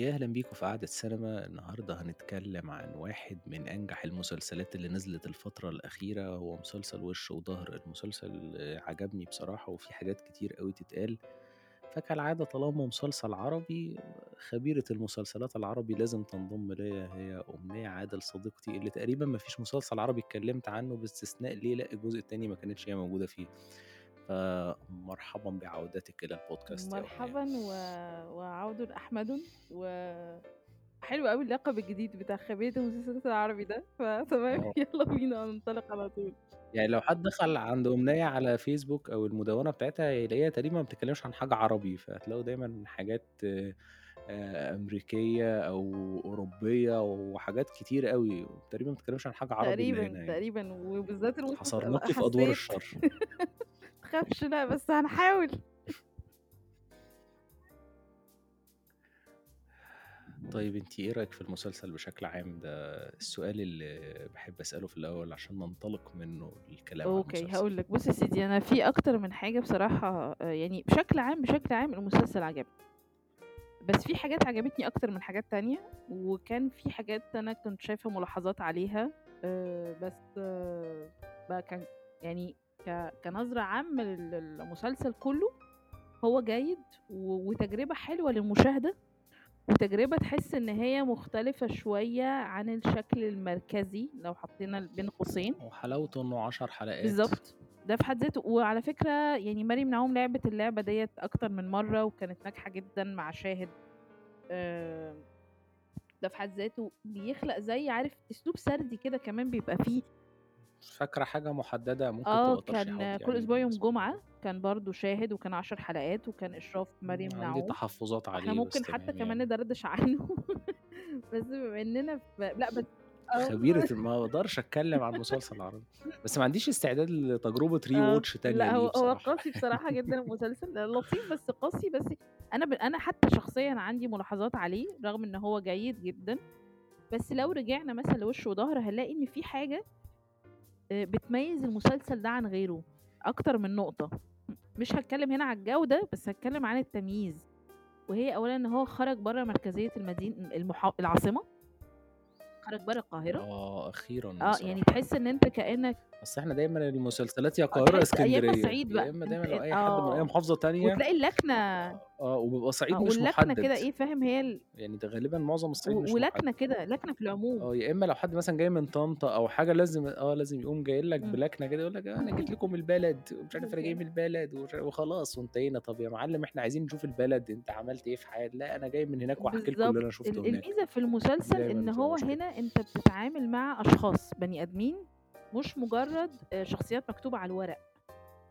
يا أهلا بيكم في قعدة سينما النهاردة هنتكلم عن واحد من أنجح المسلسلات اللي نزلت الفترة الأخيرة. هو مسلسل وش وظهر. المسلسل آه، عجبني بصراحة وفي حاجات كتير قوي تتقال. فكالعادة طالما مسلسل عربي خبيرة المسلسلات العربي لازم تنضم ليا. هي أمنية عادل صديقتي اللي تقريبا ما فيش مسلسل عربي اتكلمت عنه باستثناء ليه لا الجزء التاني ما كانتش هي موجودة فيه. فمرحبا بعودتك إلى البودكاست مرحبا و... وعود أحمد و حلو قوي اللقب الجديد بتاع خبيرة المسلسلات العربي ده. فتمام آه. يلا بينا ننطلق على طول. يعني لو حد دخل عند أمنية على فيسبوك أو المدونة بتاعتها يلاقيها تقريبا ما بتتكلمش عن حاجة عربي فهتلاقوا دايما حاجات آه، آه، أمريكية أو أوروبية وحاجات كتير قوي تقريبا ما بتتكلمش عن حاجة عربي تقريبا يعني. تقريبا وبالذات حصرناكي في حسيت الشر. تخافش لا بس هنحاول. طيب انتي إيه رأيك في المسلسل بشكل عام؟ ده السؤال اللي بحب أسأله في الأول عشان ننطلق منه الكلام عن أوكي المسلسل. هقول لك. بص يا سيدي أنا في أكتر من حاجة بصراحة آه، يعني بشكل عام بشكل عام المسلسل عجبني. بس في حاجات عجبتني أكتر من حاجات تانية وكان في حاجات أنا كنت شايفة ملاحظات عليها آه، بس آه، بقى كان يعني ك- كنظرة عامة لل- للمسلسل كله هو جيد و- وتجربة حلوة للمشاهدة وتجربة تحس إن هي مختلفة شوية عن الشكل المركزي لو حطينا بين قوسين. وحلاوته إنه عشر حلقات. بالظبط. ده في حد ذاته. وعلى فكرة يعني مريم نعوم لعبت اللعبة ديت أكتر من مرة وكانت ناجحة جدا مع شاهد. ده في حد ذاته بيخلق زي عارف أسلوب سردي كده كمان بيبقى فيه فاكرة حاجة محددة ممكن آه تبقى ترشيحات كان كل يعني أسبوع يوم بالنسبة جمعة كان برضو شاهد وكان عشر حلقات وكان إشراف مريم عندي نعوم. تحفظات إحنا عليه ممكن بس حتى تمام كمان يعني. ندردش عنه بس بما إننا في لأ بس آه خبيرة ما أقدرش أتكلم عن مسلسل عربي. بس ما عنديش استعداد لتجربة ري آه واتش تانية لأ ليه هو هو بصراحة. قاسي بصراحة جدا المسلسل لطيف بس قاسي بس أنا ب... أنا حتى شخصيا عندي ملاحظات عليه رغم إن هو جيد جدا. بس لو رجعنا مثلا لوش وظهر هنلاقي إن في حاجة آه، بتميز المسلسل ده عن غيره أكتر من نقطة. مش هتكلم هنا على الجودة بس هتكلم عن التمييز. وهي اولا إن هو خرج بره مركزية المدينة المحا... العاصمة. خرج بره القاهرة. آه أخيرا آه يعني تحس إن أنت كأنك بس إحنا دايما المسلسلات يا آه، يا تحس أيام إسكندرية الصعيد يا بقى إما دايما لو أي إن- حد من اي محافظة تانية. وتلاقي اللكنة. آه وبيبقى صعيد آه مش واللكنة كده محدد إيه فاهم هي ال... يعني ده غالبا معظم الصعيد مش ولكنة كده لكنة في العموم. آه يا إما لو حد مثلا جاي من طنطا أو حاجة لازم آه لازم يقوم جاي لك. بلكنة كده يقول لك آه أنا جيت لكم البلد. ومش عارف أنا جاي من البلد وخلاص وانتهينا. طب يا معلم إحنا عايزين نشوف البلد أنت عملت إيه في حياتك؟ لا أنا جاي من هناك وأحكي لكم اللي أنا شفته هناك. الميزة في المسلسل إن هو هنا أنت بتتعامل مع أشخاص بني آدمين مش مجرد آه، شخصيات مكتوبة على الورق.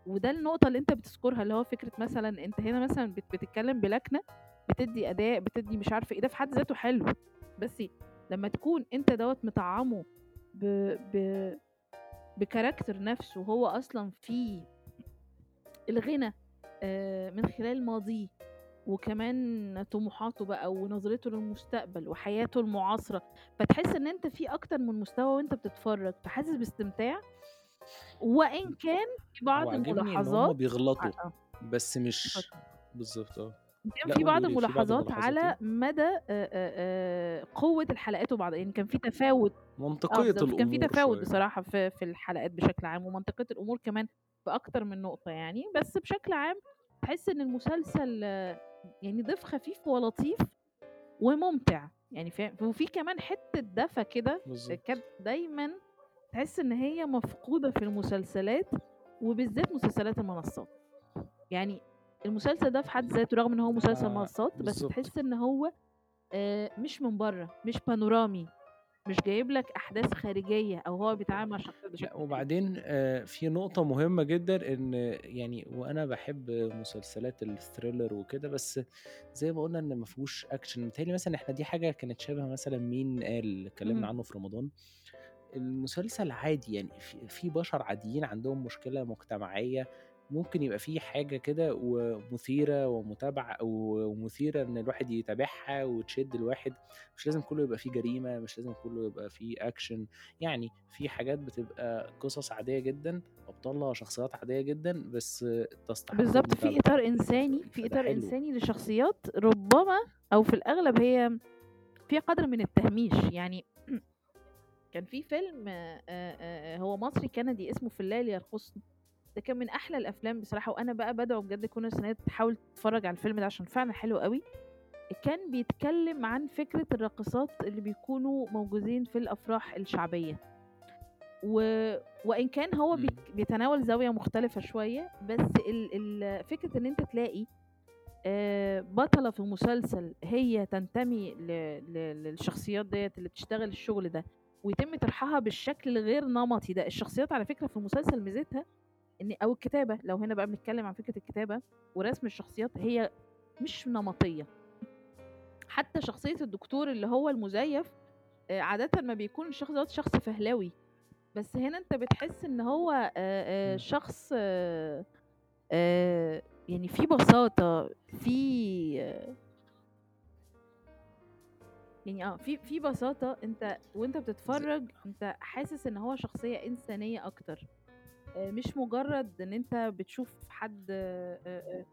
وده النقطة اللي انت بتذكرها اللي هو فكرة مثلا انت هنا مثلا بت- بتتكلم بلكنة بتدي أداء بتدي مش عارفة إيه ده في حد ذاته حلو. بس لما تكون انت دوت مطعمه ب... ب... بكاركتر نفسه هو أصلا فيه الغنى آه، من خلال ماضيه وكمان طموحاته بقى ونظرته للمستقبل وحياته المعاصرة. فتحس إن أنت في أكتر من مستوى وأنت بتتفرج فحاسس باستمتاع. وإن كان في بعض وعاجبني إن هم الملاحظات بيغلطوا ع- آه. بس مش اتفضل. بالظبط آه. كان لأ في بعض قولي قولي في بعض الملاحظات الملاحظات على إيه؟ مدى آه، آه، آه، قوة الحلقات وبعض يعني كان في تفاوت. آه منطقية بالظبط كان في الأمور تفاوت بصراحة في في الحلقات بشكل عام ومنطقة الأمور كمان في أكتر من نقطة يعني. بس بشكل عام تحس إن المسلسل آه، يعني ضيف خفيف ولطيف وممتع. يعني فاهم وفي كمان حتة دفى كده كانت دايما تحس إن هي مفقودة في المسلسلات وبالذات مسلسلات المنصات. يعني المسلسل ده في حد ذاته رغم إن هو مسلسل آه منصات بس تحس إن هو آه، مش من بره مش بانورامي مش جايب لك أحداث خارجية أو هو بيتعامل مع بشكل خارجي. وبعدين آه، في نقطة مهمة جدا إن يعني وأنا بحب مسلسلات ال thriller وكده بس زي ما قلنا إن ما فيهوش اكشن متهيألي مثلا إحنا دي حاجة كانت شبه مثلا مين قال اتكلمنا. عنه في رمضان. المسلسل عادي يعني في بشر عاديين عندهم مشكلة مجتمعية ممكن يبقى في حاجة كده ومثيرة ومتابعة ومثيرة إن الواحد يتابعها وتشد الواحد. مش لازم كله يبقى فيه جريمة مش لازم كله يبقى فيه أكشن يعني في حاجات بتبقى قصص عادية جدا أبطالها شخصيات عادية جدا بس تستحق بالظبط في المتابعة. إطار إنساني في إطار حلو. إنساني لشخصيات ربما أو في الأغلب هي في قدر من التهميش. يعني كان في فيلم آه، آه، آه، هو مصري كندي اسمه في الليل يرقصني. ده كان من أحلى الأفلام بصراحة وأنا بقى بدعو بجد كل هي تحاول تتفرج على الفيلم ده عشان فعلا حلو قوي. كان بيتكلم عن فكرة الراقصات اللي بيكونوا موجودين في الأفراح الشعبية. و... وإن كان هو بي... بيتناول زاوية مختلفة شوية بس ال... ال... فكرة إن أنت تلاقي آه، بطلة في مسلسل هي تنتمي. للشخصيات ديت اللي بتشتغل الشغل ده ويتم طرحها بالشكل الغير نمطي ده. الشخصيات على فكرة في المسلسل ميزتها إن أو الكتابة لو هنا بقى بنتكلم عن فكرة الكتابة ورسم الشخصيات هي مش نمطية. حتى شخصية الدكتور اللي هو المزيف آه، عادة ما بيكون الشخص دوت شخص فهلوي بس هنا أنت بتحس إن هو آه، آه،. شخص يعني في بساطة في يعني آه في في بساطة أنت وأنت بتتفرج أنت حاسس إن هو شخصية إنسانية أكتر. مش مجرد إن أنت بتشوف حد آه، آه،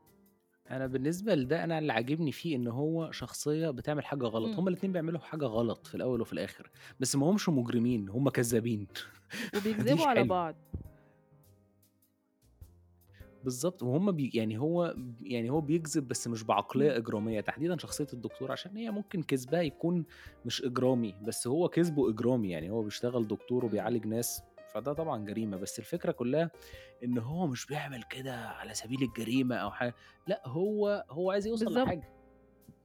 أنا بالنسبة لده أنا اللي عاجبني فيه إن هو شخصية بتعمل حاجة غلط. مم. هما الاتنين بيعملوا حاجة غلط في الأول وفي الآخر. بس ما همش مجرمين هما كذابين. وبيكذبوا على بعض. بالظبط وهم بي يعني هو يعني هو بيكذب بس مش بعقلية. إجرامية. تحديدا شخصية الدكتور عشان هي ممكن كذبها يكون مش إجرامي بس هو كذبه إجرامي. يعني هو بيشتغل دكتور. وبيعالج ناس فده طبعا جريمة بس الفكرة كلها إن هو مش بيعمل كده على سبيل الجريمة أو حاجة لأ هو هو عايز يوصل بالظبط. لحاجة.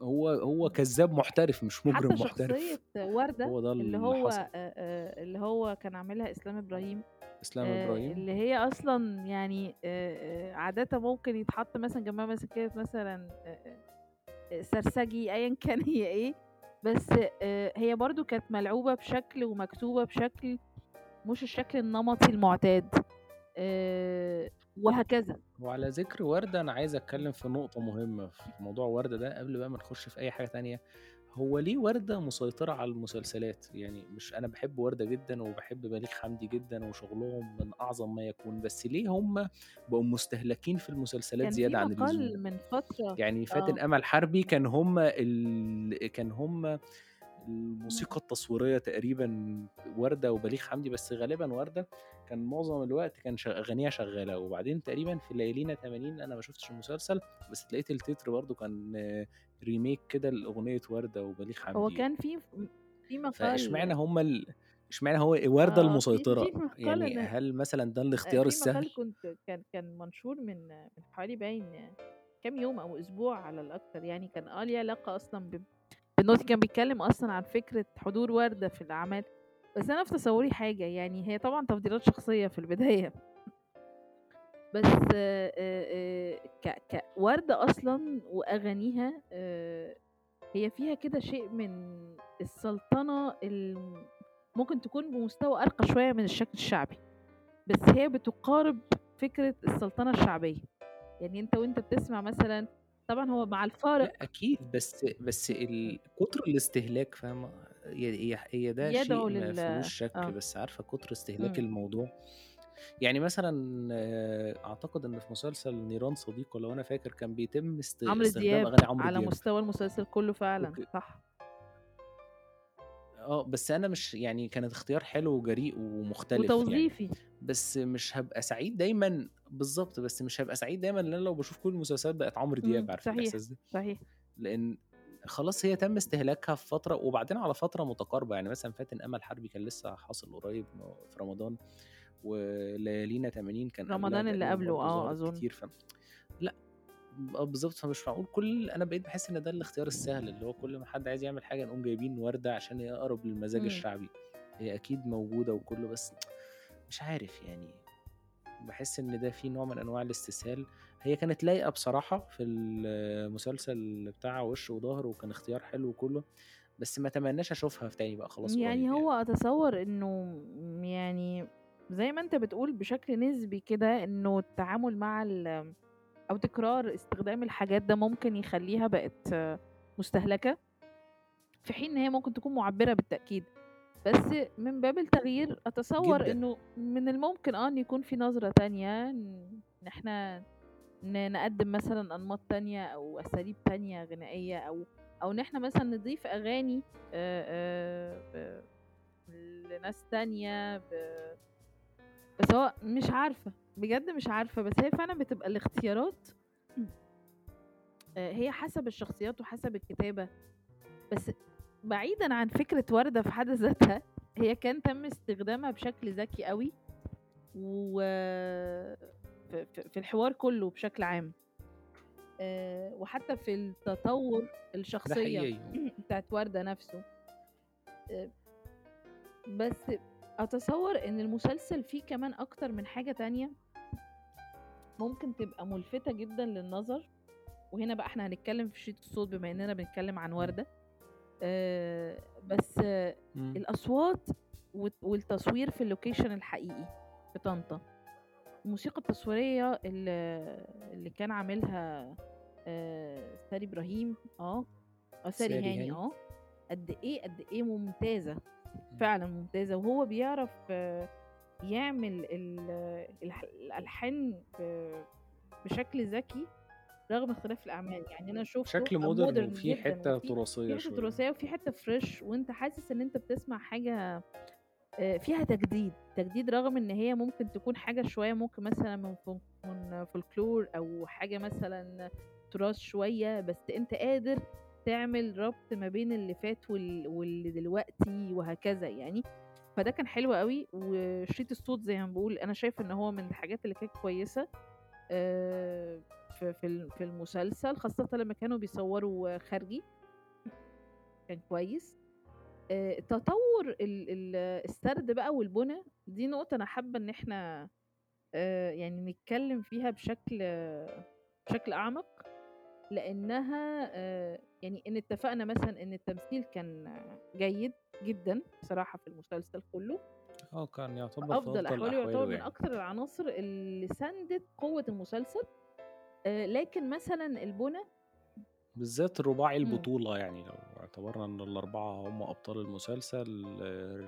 هو هو كذاب محترف مش مجرم حتى محترف. وردة هو ده اللي اللي هو حصل. اللي هو كان عاملها إسلام إبراهيم. إسلام آه، إبراهيم. اللي هي أصلا يعني آه، عادة ممكن يتحط مثلا جنبها كده مثلا آه، سرسجي أيا كان هي إيه بس آه، هي برضو كانت ملعوبة بشكل ومكتوبة بشكل مش الشكل النمطي المعتاد. آه، وهكذا. وعلى ذكر وردة أنا عايز أتكلم في نقطة مهمة في موضوع وردة ده قبل بقى ما نخش في أي حاجة تانية. هو ليه وردة مسيطرة على المسلسلات؟ يعني مش أنا بحب وردة جدا وبحب بليغ حمدي جدا وشغلهم من أعظم ما يكون بس ليه هم بقوا مستهلكين في المسلسلات كان زيادة عن اللزوم؟ من فترة. يعني فاتن آه. أمل حربي كان هم ال... كان هم الموسيقى التصويرية تقريبا وردة وبليغ حمدي بس غالبا وردة كان معظم الوقت كان شغ... أغانيها شغالة. وبعدين تقريبا في ليالينا 80 أنا ما شفتش المسلسل بس لقيت التتر برضو كان آه، ريميك كده لأغنية وردة وبليغ هو حمدي كان في في مقال فاشمعنى هم ال... اشمعنى هو وردة آه في المسيطرة؟ في يعني أنا هل مثلا ده آه، الاختيار في السهل؟ كنت كان كان منشور من من حوالي باين كام يوم أو أسبوع على الاكثر يعني كان آه ليه علاقة أصلا ب- بالنوتي كان بيتكلم أصلا عن فكرة حضور وردة في الأعمال. بس أنا في تصوري حاجة يعني هي طبعا تفضيلات شخصية في البداية. بس آه، آه، آه، ك ك وردة أصلا وأغانيها هي فيها كده شيء من السلطنة ممكن تكون بمستوى أرقى شوية من الشكل الشعبي. بس هي بتقارب فكرة السلطنة الشعبية. يعني أنت وأنت بتسمع مثلا طبعا هو مع الفارق لا أكيد بس بس كتر الاستهلاك فاهمة؟ هي ده شيء لل شك آه. بس عارفة كتر استهلاك مم. الموضوع. يعني مثلا آه، أعتقد إن في مسلسل نيران صديقه لو أنا فاكر كان بيتم است- عمرو استخدام دياب أغاني عمرو على دياب. مستوى المسلسل كله فعلا وك- صح. آه بس أنا مش يعني كانت اختيار حلو وجريء ومختلف يعني. وتوظيفي. بس مش هبقى سعيد دايما بالظبط بس مش هبقى سعيد دايما لأن لو بشوف كل المسلسلات بقت عمرو دياب مم. عارف صحيح الإحساس ده صحيح لأن خلاص هي تم استهلاكها في فترة وبعدين على فترة متقاربة يعني مثلا فاتن أمل حربي كان لسه حاصل قريب في رمضان وليالينا 80 كان رمضان اللي قبله آه أظن كتير ف لأ آه بالظبط فمش معقول كل أنا بقيت بحس إن ده الاختيار السهل اللي هو كل ما حد عايز يعمل حاجة نقوم جايبين وردة عشان هي اقرب للمزاج مم. الشعبي هي أكيد موجودة وكله بس مش عارف يعني بحس إن ده فيه نوع من أنواع الاستسهال. هي كانت لايقة بصراحة في المسلسل بتاع وش وظهر وكان اختيار حلو وكله بس ما تمناش أشوفها في تاني بقى خلاص يعني يعني. هو أتصور إنه يعني زي ما أنت بتقول بشكل نسبي كده إنه التعامل مع ال أو تكرار استخدام الحاجات ده ممكن يخلّيها بقت مستهلكة، في حين إن هي ممكن تكون مُعبّرة بالتأكيد، بس من باب التغيير أتصوّر جدًا. إنه من الممكن آه إن يكون في نظرة تانية إن إحنا ن نقدّم مثلًا أنماط تانية أو أساليب تانية غنائية أو أو إن إحنا مثلًا نضيف ب لناس تانية ب بس هو مش عارفة، بجد مش عارفة، بس هي فعلًا بتبقى الاختيارات آآ هي حسب الشخصيات وحسب الكتابة، بس بعيدًا عن فكرة وردة في حد ذاتها، هي كان تم استخدامها بشكل ذكي أوي، و في الحوار كلّه بشكل عام. آآ وحتى في التطوّر الشخصية. بتاعة وردة نَفْسه. آآ بس أتصوّر إن المسلسل فيه كمان أكتر من حاجة تانية ممكن تبقى مُلفتة جدًا للنظر، وهنا بقى إحنا هنتكلّم في شريط الصوت بما إننا بنتكلّم عن. وردة، بس إمم. الأصوات والت والتصوير في الlocation الحقيقي في طنطا. الموسيقى التصويرية ال اللي كان عاملها آآ ساري إبراهيم آه، آه ساري هاني. آه، قد إيه، قد ممتازة، إمم. فعلًا ممتازة، وهو بيعرف يعمل ال الح الألحان ب بشكل ذكي رغم اختلاف الأعمال، يعني أنا شُفته بشكل آه modern modern وفيه جدًا حتّة وفيه تراثية في حتّة شوية. تراثية وفيه حتّة fresh وأنت حاسس إن أنت بتسمع حاجة آآ فيها تجديد، تجديد رغم إن هي ممكن تكون حاجة شوية ممكن مثلًا من من folklore أو حاجة مثلًا تراث شوية، بس أنت قادر تعمل ربط ما بين اللي فات وال واللي دلوقتي وهكذا يعني، فده كان حلو أوي، وشريط الصوت زي ما باقول أنا شايفة إن هو من الحاجات اللي كانت كويسة آآ في في ال في المسلسل، خاصةً لمّا كانوا بيصوّروا خارجي. كان كويس. آآ تطوّر ال ال السرد بقى والبُنى، دي نقطة أنا حابة إن إحنا آآ يعني نتكلّم فيها بشكل بشكل أعمق، لإنها آآ يعني إن اتفقنا مثلًا إن التمثيل كان جيد جدًا بصراحة في المسلسل كلّه. آه، كان يعتبر أفضل أحواله يعتبر من يعني. أكتر العناصر اللي ساندت قوة المسلسل، لكن مثلًا البُنى بالذات الرباعي إمم. البطولة يعني لو اعتبرنا إن ال4 هم أبطال المسلسل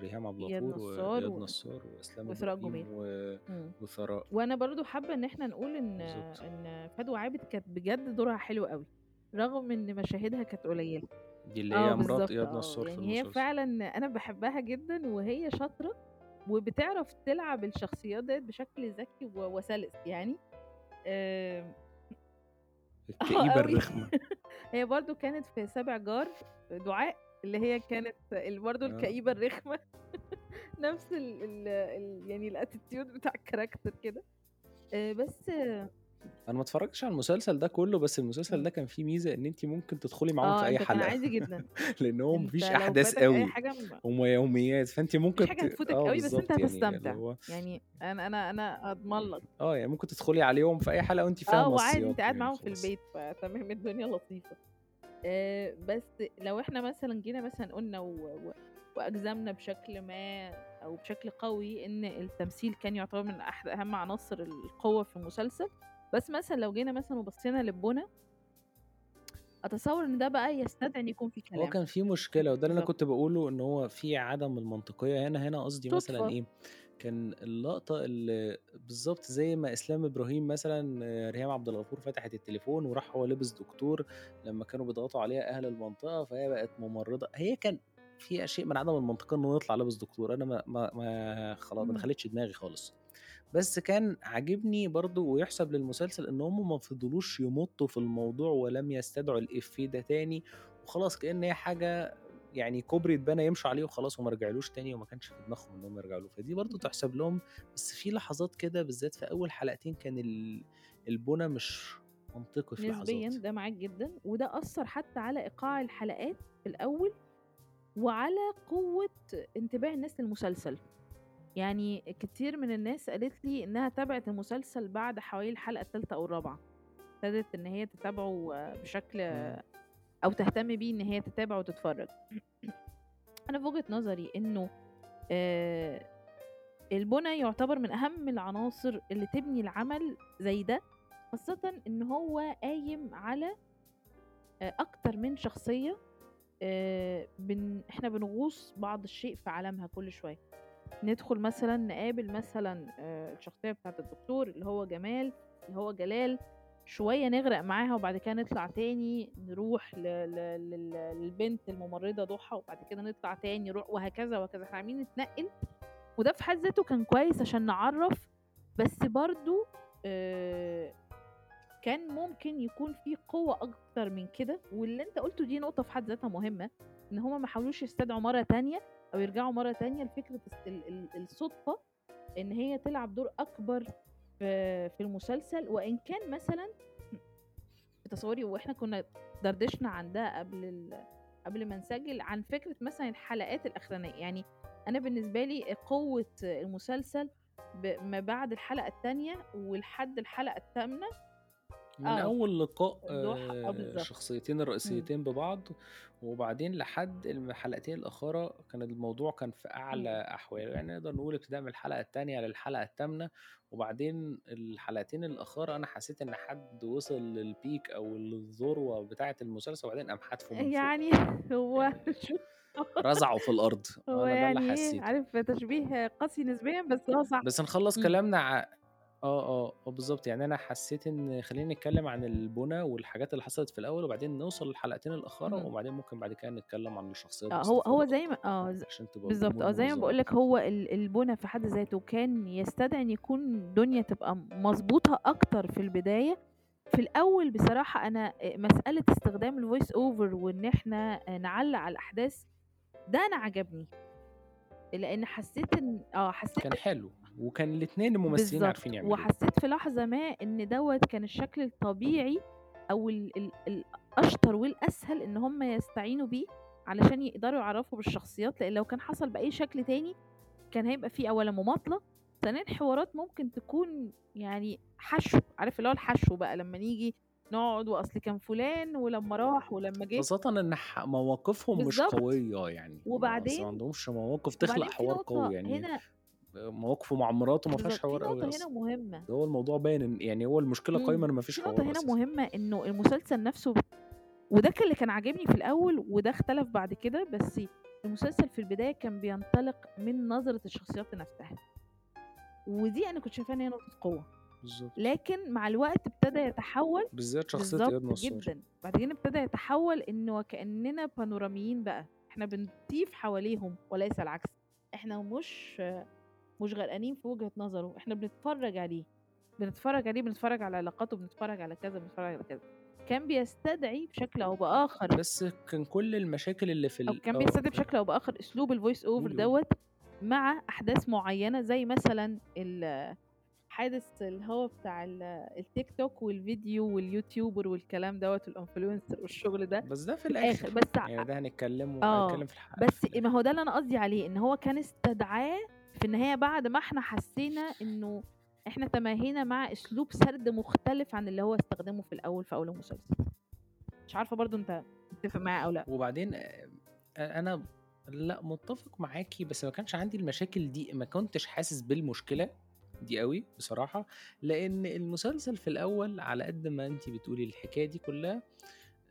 ريهام عبد الغفور وإياد نصار وإسراء إبراهيم جميل. و إمم. وثراء. وأنا برضه حابة إن إحنا نقول إن بالضبط. إن فدوى عابد كانت بجد دورها حلو أوي، رغم إن مشاهدها كانت قليلة. دي اللي آه هي مرات بالضبط إياد آه، نصار في يعني هي المسلسل. فعلًا أنا باحبها جدًا وهي شاطرة، وبتعرف تلعب الشخصيات ديّة بشكل ذكي وسَلِس يعني. آآ آه الكئيبة أوي. الرخمة. هي برضه كانت في سابع جار، دعاء اللي هي كانت برضه آه. الكئيبة الرخمة نفس ال ال يعني الattitude بتاع الcharacter كده. آآ بس أنا ما اتفرّجتش على المسلسل ده كلّه، بس المسلسل إمم. ده كان فيه ميزة إن أنتِ ممكن تدخلي معاهم في آه، أي أنت كان حلقة، عادي جدًا. لإن هو ما أنت فيش لو أحداث فاتك أي أوي، حاجة م هم يوميات، فيش ممكن حاجة ت هتفوتك آه أوي، بس بالضبط، يعني اللي هتستمتع. هو يعني أنا أنا أنا أضمن لك. آه، يعني ممكن تدخلي عليهم في أي حلقة وأنتِ آه، فاهمة وعادي السياق قاعد يعني معاهم في خلاص. البيت، فتمام الدنيا لطيفة. آآ بس لو إحنا مثلًا جينا مثلًا قُلنا و و وأجزمنا بشكل ما أو بشكل قوي إن التمثيل كان يعتبر من أحد أهم عناصر القوة في المسلسل، بس مثلًا لو جينا مثلًا وبصينا للبُنى أتصوّر إن ده بقى يستدعي إن يكون في هو كلام. كان في مشكلة وده اللي بالضبط. كنت باقوله، إن هو في عدم المنطقية هنا، هنا قصدي مثلًا. إيه، كان اللقطة اللي بالضبط زي ما إسلام إبراهيم مثلًا ريهام عبد الغفور فتحت التليفون وراح هو لبس دكتور لمّا كانوا بيضغطوا عليها أهل المنطقة، فهي بقت ممرضة، هي كان فيها شيء من عدم المنطقية إنه يطلع لابس دكتور، أنا ما ما ما خلا ما. دخلتش دماغي خالص. بس كان عاجبني برضه ويُحسب للمسلسل إن هم ما فضلوش يمطّوا في الموضوع ولم يستدعوا الإفيه ده تاني، وخلاص كأن هي حاجة يعني كوبري اتبنى يمشوا عليه وخلاص وما رجعلوش تاني وما كانش في دماغهم إن هم يرجعوا له، فدي اهم. تُحسب لهم، بس في لحظات كده بالذات في أول حلقتين كان ال البُنى مش منطقي في نسبيًا لحظات. ده معاك جدًا، وده أثّر حتى على إيقاع الحلقات في الأول، وعلى قوة انتباه الناس للمسلسل. يعني كتير من الناس قالت لي إنها تابعت المسلسل بعد حوالي الحلقة التالتة أو الرابعة، ابتدت إن هي تتابعه بشكل. أو تهتم بيه إن هي تتابع وتتفرّج. أنا في وجهة نظري إنه آآ البُنى يُعتبر من أهم العناصر اللي تبني العمل زي ده، خاصةً إن هو قايم على آآ أكتر من شخصية آآ بن إحنا بنغوص بعض الشيء في عالمها كل شوية. ندخل مثلًا نقابل مثلًا آآ الشخصية بتاعة الدكتور اللي هو جمال، اللي هو جلال، شوية نغرق معاها وبعد كده نطلع تاني نروح للبنت الممرضة ضُحى وبعد كده نطلع تاني نروح وهكذا، وهكذا. إحنا عمالين نتنقل وده في حد ذاته كان كويس عشان نعرّف، بس برضه آآ كان ممكن يكون في قوة أكتر من كده، واللي أنت قُلته دي نقطة في حد ذاتها مهمة، إن هُم ما حاولوش يستدعوا مرّة تانية أو يرجعوا مرّة تانية لفكرة الس ال ال الصُدفة إن هي تلعب دور أكبر في المسلسل، وإن كان مثلًا في تصوّري وإحنا كنا دردشنا عن ده قبل قبل ما نسجل، عن فكرة مثلًا الحلقات الأخرانية، يعني أنا بالنسبة لي قوة المسلسل ما بعد الحلقة التانية ولحد الحلقة التامنة من آه، أول لقاء ضُحى آه. الشخصيتين إمم. الرئيسيتين ببعض، وبعدين لحد الحلقتين الأخَرى كان الموضوع كان في أعلى إمم. أحواله، يعني نقدر نقول ابتداءً من الحلقة التانية للحلقة التامنة، وبعدين الحلقتين الأخَرى أنا حسيت إن حد وصل للpeak أو للذروة بتاعة المسلسل وبعدين قام فوق. يعني هو يعني رزعه في الأرض، هو يعني. عارف تشبيه قاسي نسبيًا بس هو صح. بس نخلّص إمم. كلامنا آه، آه، آه بالضبط، يعني أنا حسيت إن خلّينا نتكلم عن البُنى والحاجات اللي حصلت في الأول، وبعدين نوصل للحلقتين الأخَرى، اهم. وبعدين ممكن بعد كده نتكلم عن الشخصيات آه، هو هو باستفاضة زي ما أكتر، آه، ز عشان تبقى بالضبط الأمور آه، زي ما منظمة باقول لك. هو ال البُنى في حد ذاته كان يستدعي إن يكون الدنيا تبقى مضبوطة أكتر في البداية، في الأول بصراحة أنا آآ مسألة استخدام الvoice over وإن إحنا نعلّق على الأحداث، ده أنا عجبني. لإن حسيت إن آه، حسيت كان حلو، وكان الاتنين الممثلين عارفين يعملوه. وحسيت في لحظة ما إن دوّة كان الشكل الطبيعي أو ال ال الأشطر والأسهل إن هُم يستعينوا بيه علشان يقدروا يعرّفوا بالشخصيات، لإن لو كان حصل بأي شكل تاني كان هيبقى في أولًا مماطلة، ثانيًا حوارات ممكن تكون يعني حشو، عارف اللي هو الحشو بقى لمّا نيجي نقعد وأصل كان فلان ولمّا راح ولمّا جه. خاصةً ح مواقفهم مش بالضبط. قوية يعني، أصل ما وبعدين عندهمش مواقف تخلق وبعدين حوار قوي، يعني هنا مواقفه مع مراته ما فيهاش حوار نقطة هنا. ده هو الموضوع باين إن يعني هو المشكلة قايمة إمم، إن ما فيش حوار هنا. مهمة إنه المسلسل نفسه وده كان اللي كان عاجبني في الأول وده اختلف بعد كده، بس المسلسل في البداية كان بينطلق من نظرة الشخصيات لنفسها. ودي أنا كنت شايفاها إن هي نقطة قوة، بالضبط. لكن مع الوقت ابتدى يتحول بالذات إياد نصار. جدًا، بعد كده ابتدى يتحول إنه وكأننا بانوراميين بقى، إحنا بنطيف حواليهم وليس العكس، إحنا مش مش غرقانين في وجهة نظره، إحنا بنتفرج عليه، بنتفرج عليه، بنتفرج على علاقاته، بنتفرج على كذا، بنتفرج على كذا. كان بيستدعي بشكل أو بآخر بس كان كل المشاكل اللي في أو ال كان آه، بيستدعي. بشكل أسلوب الvoice over قولي، قولي. دوّة مع أحداث معيّنة زي مثلًا ال حادث اللي هو بتاع ال التيك توك والفيديو واليوتيوبر والكلام دوّة والinfluencer والشغل ده بس ده في الآخر، الآخر، بس يعني ده هنتكلمه آه، هنتكلم في الح بس ما. هو ده اللي أنا قصدي عليه، إن هو كان استدعاه في النهاية بعد ما إحنا حسينا إنه إحنا تماهينا مع أسلوب سرد مختلف عن اللي هو استخدمه في الأول في أول المسلسل. مش عارفة برضه أنت متفق معايا أو لأ؟ وبعدين آآ أنا لأ متّفق معاكِ، بس ما كانش عندي المشاكل دي، ما كنتش حاسس بالمشكلة دي أوي بصراحة، لإن المسلسل في الأول على قد ما أنتِ بتقولي الحكاية دي كلّها،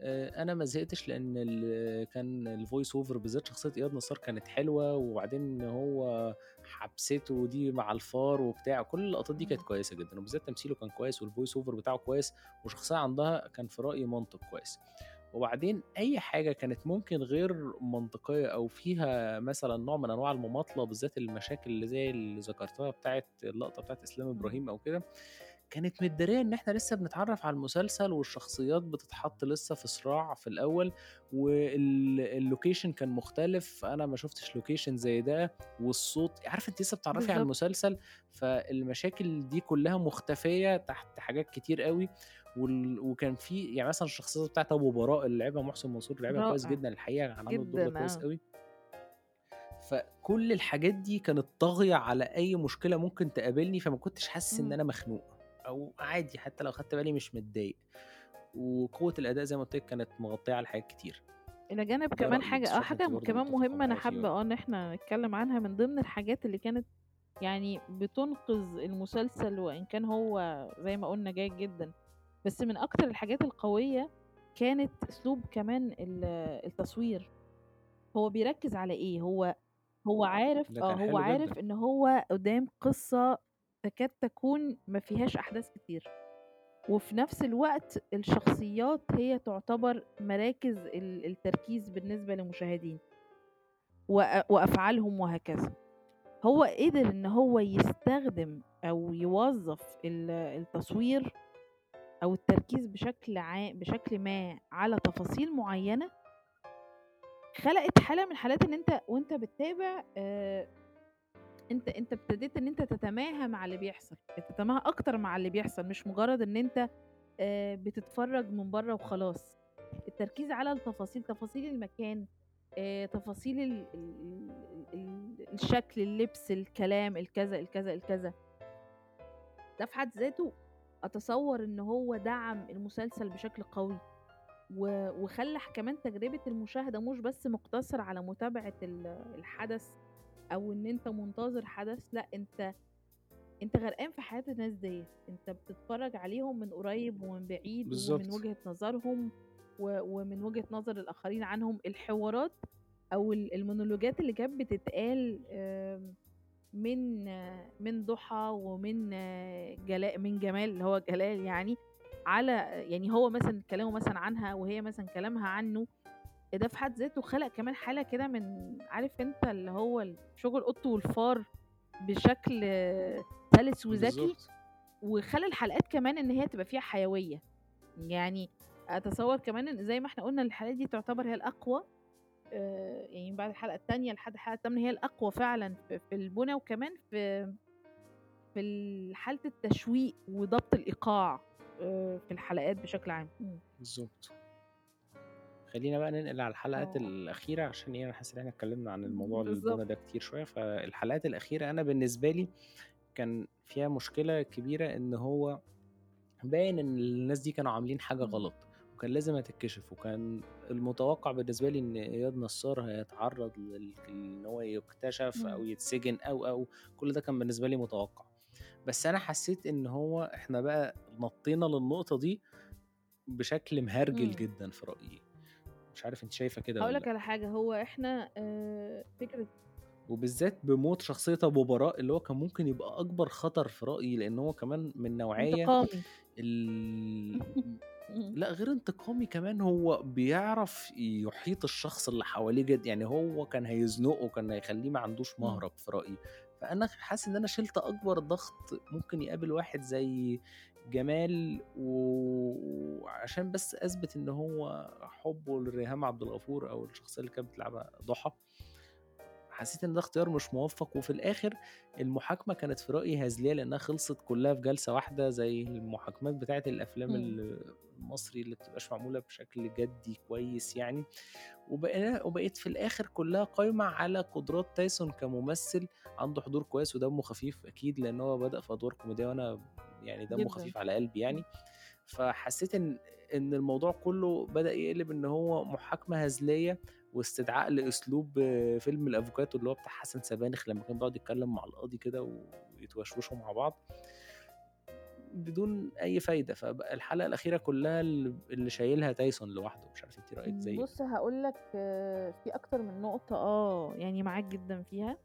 آآ أنا ما زهقتش ال كان الvoice over بالذات شخصية إياد نصار كانت حلوة، وبعدين هو حبسته دي مع الفار وبتاع، كل اللقطات دي كانت إمم. كويسة جدًا، وبالذات تمثيله كان كويس والvoice over بتاعه كويس، وشخصية عندها كان في رأيي منطق كويس. وبعدين أي حاجة كانت ممكن غير منطقية أو فيها مثلًا نوع من أنواع المماطلة، بالذات المشاكل اللي زي اللي ذكرتها بتاعة اللقطة بتاعة إسلام إمم. إبراهيم أو كده، كانت متدارية إن إحنا لسه بنتعرّف على المسلسل والشخصيات بتتحط لسه في صراع في الأول، وال الlocation كان مختلف، أنا ما شُفتش location زي ده، والصوت عارفة أنتِ لسه بتتعرّفي على. المسلسل، فالمشاكل دي كلّها مختفية تحت حاجات كتير أوي، وال وكان في يعني مثلًا الشخصية بتاعة أبو براء اللي لعبها محسن منصور لعبها كويس. جدًا الحقيقة، عمل الدور ده كويس آه. أوي. فكل الحاجات دي كانت طاغية على أي مشكلة ممكن تقابلني، فما كنتش حاسس إمم. أنا مخنوق، أو عادي حتى لو خدت بالي مش متضايق. وقوة الأداء زي ما قُلت كانت مغطية على حاجات كتير. إلى جانب كمان عارف أنتِ حاجة برضه كمان فيه والّا حابة آه إن إحنا نتكلم عنها من ضمن الحاجات اللي كانت يعني بتنقذ المسلسل وإن كان هو زي ما قُلنا جيد جدًا، بس من أكتر الحاجات القوية كانت أسلوب كمان ال التصوير، هو بيركّز على إيه، هو هو عارف آه، كان هو حلو عارف جدًا. إن هو قدّام قصة تكاد تكون ما فيهاش أحداث كتير، وفي نفس الوقت الشخصيات هي تعتبر مراكز ال التركيز بالنسبة للمشاهدين. وأ وأفعالهم وهكذا. هو قدر إن هو يستخدم أو يوظّف ال التصوير أو التركيز بشكل عا بشكل ما على تفاصيل معيّنة خلقت حالة من حالات إن أنت وأنت بتتابع آآ أنت أنت ابتديت إن أنت تتماهى مع اللي بيحصل، تتماهى أكتر مع اللي بيحصل، مش مجرد إن أنت آآ بتتفرّج من برّه وخلاص. التركيز على التفاصيل، تفاصيل المكان، آآ تفاصيل ال ال ال الشكل، اللبس، الكلام، الكذا، الكذا، الكذا. ده في حد ذاته أتصوّر إن هو دعم المسلسل بشكل قوي، وخلّى كمان تجربة المشاهدة مش بس مقتصرة على متابعة ال الحدث أو إن أنت منتظر حدث، لأ أنت أنت غرقان في حياة الناس ديّة، أنت بتتفرّج عليهم من قريب ومن بعيد ومن بالضبط. وجهة نظرهم و ومن وجهة نظر الآخرين عنهم، الحوارات أو ال المونولوجات اللي كانت بتتقال آمم من من ضحى ومن جلا من جمال اللي هو جلال يعني، على يعني هو مثلًا كلامه مثلًا عنها وهي مثلًا كلامها عنه، ده في حد ذاته خلق كمان حالة كده من عارف أنت اللي هو شغل القط والفار بشكل سلس وذكي،. وخلى الحلقات كمان إن هي تبقى فيها حيوية. يعني أتصوّر كمان إن زي ما إحنا قُلنا الحلقات دي تعتبر هي الأقوى آآ يعني بعد الحلقة التانية لحد الحلقة التامنة هي الأقوى فعلًا في البُنى وكمان في في ال حالة التشويق وضبط الإيقاع آآ في الحلقات بشكل عام. إمم. خلّينا بقى ننقل على الحلقات آه. الأخيرة عشان إيه، أنا حاسس إن إحنا اتكلّمنا عن الموضوع. البُنى ده كتير شوية، فالحلقات الأخيرة أنا بالنسبة لي كان فيها مشكلة كبيرة إن هو باين إن الناس دي كانوا عاملين حاجة. غلط، وكان لازم هتتكشف، وكان المتوقع بالنسبة لي إن إياد نصار هيتعرّض لل إن هو يُكتشف أو. يتسجن أو، أو، كل ده كان بالنسبة لي متوقع. بس أنا حسّيت إن هو إحنا بقى نطّينا للنقطة دي بشكل مهرجل. جدًا في رأيي. مش عارف أنتِ شايفة كده والّا لك؟ على حاجة، هو إحنا آآ فكرة وبالذات بموت شخصية أبو براء اللي هو كان ممكن يبقى أكبر خطر في رأيي، لإن هو كمان من انتقامي. ال. لأ غير انتقامي كمان هو بيعرف يحيط الشخص اللي حواليه جد يعني هو كان هيزنقه، كان هيخلّيه ما عندوش. مهرب في رأيي. فأنا حاسس إن أنا شِلت أكبر ضغط ممكن يقابل واحد زي جمال وعشان بس أثبت إن هو حُبّه لريهام عبد الغفور أو الشخصية اللي كانت بتلعبها ضحى، حسيت إن ده اختيار مش موفّق، وفي الآخر المحاكمة كانت في رأيي هزلية لإنها خلصت كلّها في جلسة واحدة زي المحاكمات بتاعة الأفلام إمم. ال المصري اللي بتبقاش معمولة بشكل جدّي كويس يعني، وبقينا وبقيت في الآخر كلّها قايمة على قدرات تايسون كممثل، عنده حضور كويس ودمه خفيف أكيد لإن هو بدأ في أدوار كوميدية وأنا يعني دمه. خفيف على قلبي. يعني، فحسيت إن إن الموضوع كلّه بدأ يقلب إن هو محاكمة هزلية واستدعاء لأسلوب فيلم الأفوكاتو اللي هو بتاع حسن سبانخ لمّا كان بيقعد يتكلّم مع القاضي كده ويتوشوشوا مع بعض. بدون أي فايدة، فبقى الحلقة الأخيرة كلّها ال اللي شايلها تايسون لوحده، مش عارف أنتِ رأيِك زيي والّا بُص هاقول لك في أكتر من نقطة آه، يعني معاك جدًا فيها.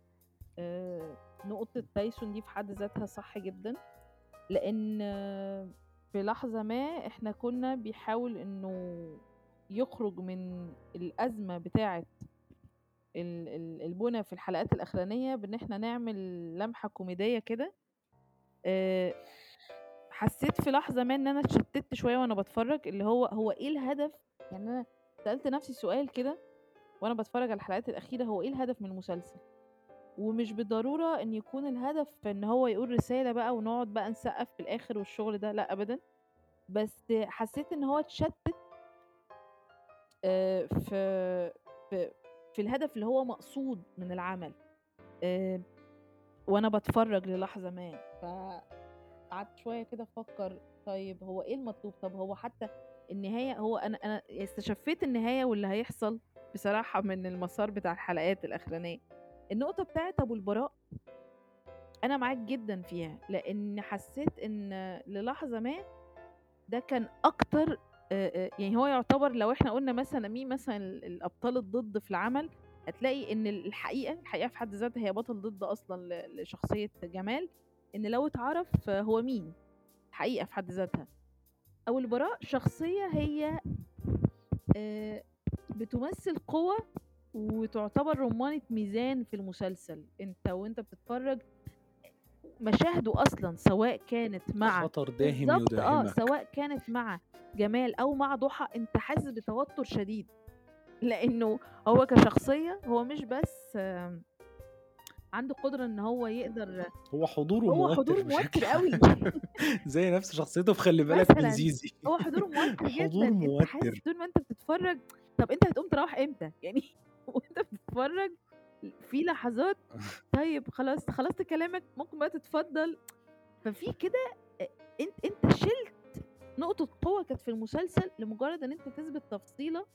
آآ نقطة تايسون دي في حد ذاتها صح جدًا، لإن في لحظة ما إحنا كنا بيحاول إنه يخرج من الأزمة بتاعة ال ال البُنى في الحلقات الأخرانية بإن إحنا نعمل لمحة كوميدية كده. آآ حسيت في لحظة ما إن أنا اتشتِّت شوية وأنا باتفرّج، اللي هو هو إيه الهدف؟ يعني أنا سألت نفسي سؤال كده وأنا باتفرّج على الحلقات الأخيرة، هو إيه الهدف من المسلسل؟ ومش بالضرورة إن يكون الهدف إن هو يقول رسالة بقى ونقعد بقى نسقّف في الآخر والشغل ده، لأ أبدًا. بس حسيت إن هو اتشتِّت آآ في في في الهدف اللي هو مقصود من العمل. آآ وأنا باتفرّج للحظة ما، فقعدت شوية كده أفكّر طيب هو إيه المطلوب؟ طب هو حتى النهاية هو أنا أنا استشفيت النهاية واللي هيحصل بصراحة من المسار بتاع الحلقات الأخرانية. النقطة بتاعة أبو البراء أنا معاك جدًا فيها، لإن حسّيت إن للحظة ما ده كان آآ يعني هو يعتبر لو إحنا قُلنا مثلًا مين مثلًا ال الأبطال الضد في العمل، هتلاقي إن ال الحقيقة، الحقيقة في حد ذاتها هي بطل ضد أصلًا ل لشخصية جمال، إن لو اتعرف هو مين، الحقيقة في حد ذاتها. أو البراء شخصية هي بتمثّل قوة وتعتبر رُمانة ميزان في المسلسل، أنت وأنت بتتفرّج مشاهده أصلًا سواء كانت مع خطر داهم آه، يداهمك. سواء كانت مع جمال أو مع ضحى، أنت حاسس بتوتر شديد، لإنه هو كشخصية هو مش بس عنده قدرة إن هو يقدر هو حضوره هو موتّر حضوره موتّر. عام زي نفس شخصيته في خلّي بالك من زيزي هو حضوره موتّر حضور جدًا، حاسس موتّر. طول ما أنت بتتفرّج طَب أنت هتقوم تروّح إمتى؟ يعني وأنت بتتفرّج في لحظات طيب خلاص خلصت كلامك ممكن بقى تتفضّل، ففي كده أ أنت أنت شِلت نقطة قوة كانت في المسلسل لمجرد إن أنت تثبت تفصيلة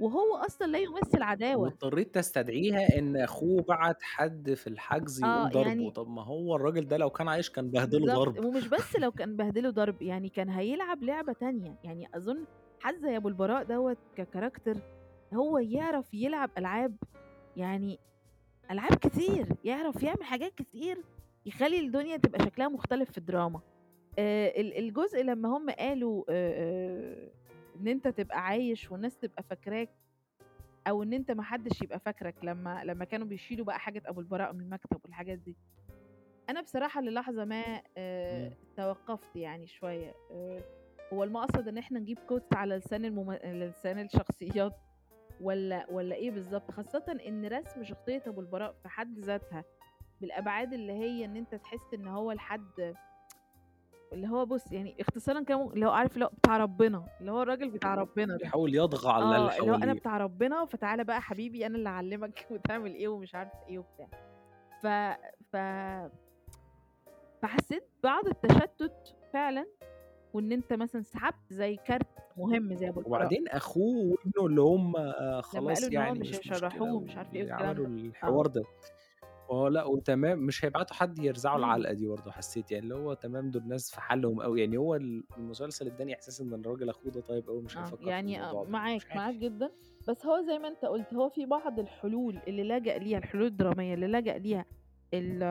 وهو أصلًا لا يمثّل عداوة. واضطريت تستدعيها إن أخوه بعت حد في الحجز يقوم آه، ضاربه، يعني طَب ما هو الراجل ده لو كان عايش كان بهدله ضرب. ومش بس لو كان بهدله ضرب، يعني كان هيلعب لعبة تانية، يعني أظن حمزة أبو البراء دوّة كcharacter هو يعرف يلعب ألعاب، يعني ألعاب كتير، يعرف يعمل حاجات كتير يخلّي الدنيا تبقى شكلها مختلف في الدراما. ال الجزء لمّا هم قالوا آآ آآ إن أنت تبقى عايش والناس تبقى فاكراك أو إن أنت ما حدّش يبقى فاكرك لمّا لمّا كانوا بيشيلوا بقى حاجة أبو البراء من المكتب والحاجات دي. أنا بصراحة للحظة ما إمم. توقّفت يعني شوية، آآ هو المقصد إن إحنا نجيب quotes على لسان المم لسان الشخصيات والّا والّا إيه بالضبط؟ خاصةً إن رسم شخصية أبو البراء في حد ذاتها بالأبعاد اللي هي إن أنت تحس إن هو الحد اللي هو بُص يعني اختصارًا كده اللي هو عارف اللي هو بتاع ربنا، اللي هو الراجل بتاع ربنا ده. بيحاول يطغى على اللي آه، اللي هو أنا حواليه. بتاع ربنا فتعالَ بقى حبيبي أنا اللي هاعلّمك وتعمل إيه ومش عارفة إيه وبتاع. ف ف فحسّيت بعض التشتُّت فعلًا وإن أنت مثلًا سحبت زي كارت مهم زي البراء. وبعدين أخوه وابنه اللي هم قالوا خلاص يعني مش مش عارفة إيه واللي والكلام عملوا. الحوار آه. ده. آه، لأ وتمام مش هيبعتوا حد يرزعوا إمم. العلقة دي برضه حسّيت يعني، اللي هو تمام دول ناس في حالهم أوي، يعني هو ال المسلسل ادّاني إحساس إن الراجل أخوه ده طيب أوي مش آه، هيفكّر يعني آه، معاك، مش عارف. معاك جدًا، بس هو زي ما أنت قُلت هو في بعض الحلول اللي لجأ ليها الحلول الدرامية اللي لجأ ليها ال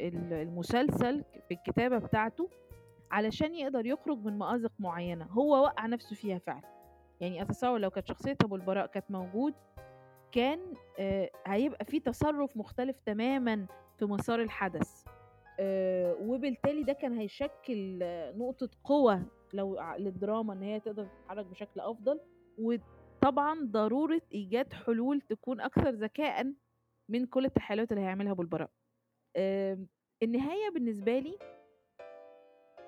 ال المسلسل في الكتابة بتاعته علشان يقدر يخرج من مأزق معيّنة، هو وقّع نَفْسه فيها فعلًا. يعني أتصوّر لو كانت شخصية أبو البراء كانت موجود، كان آآ هيبقى في تصرُّف مختلف تمامًا في مسار الحدث. آآ وبالتالي ده كان هيشكِّل نقطة قوة لو للدراما إن هي تقدر تتحرّك بشكل أفضل، وطبعًا ضرورة إيجاد حلول تكون أكثر ذكاءً من كل التحايلات اللي هيعملها أبو البراء. النهاية بالنسبة لي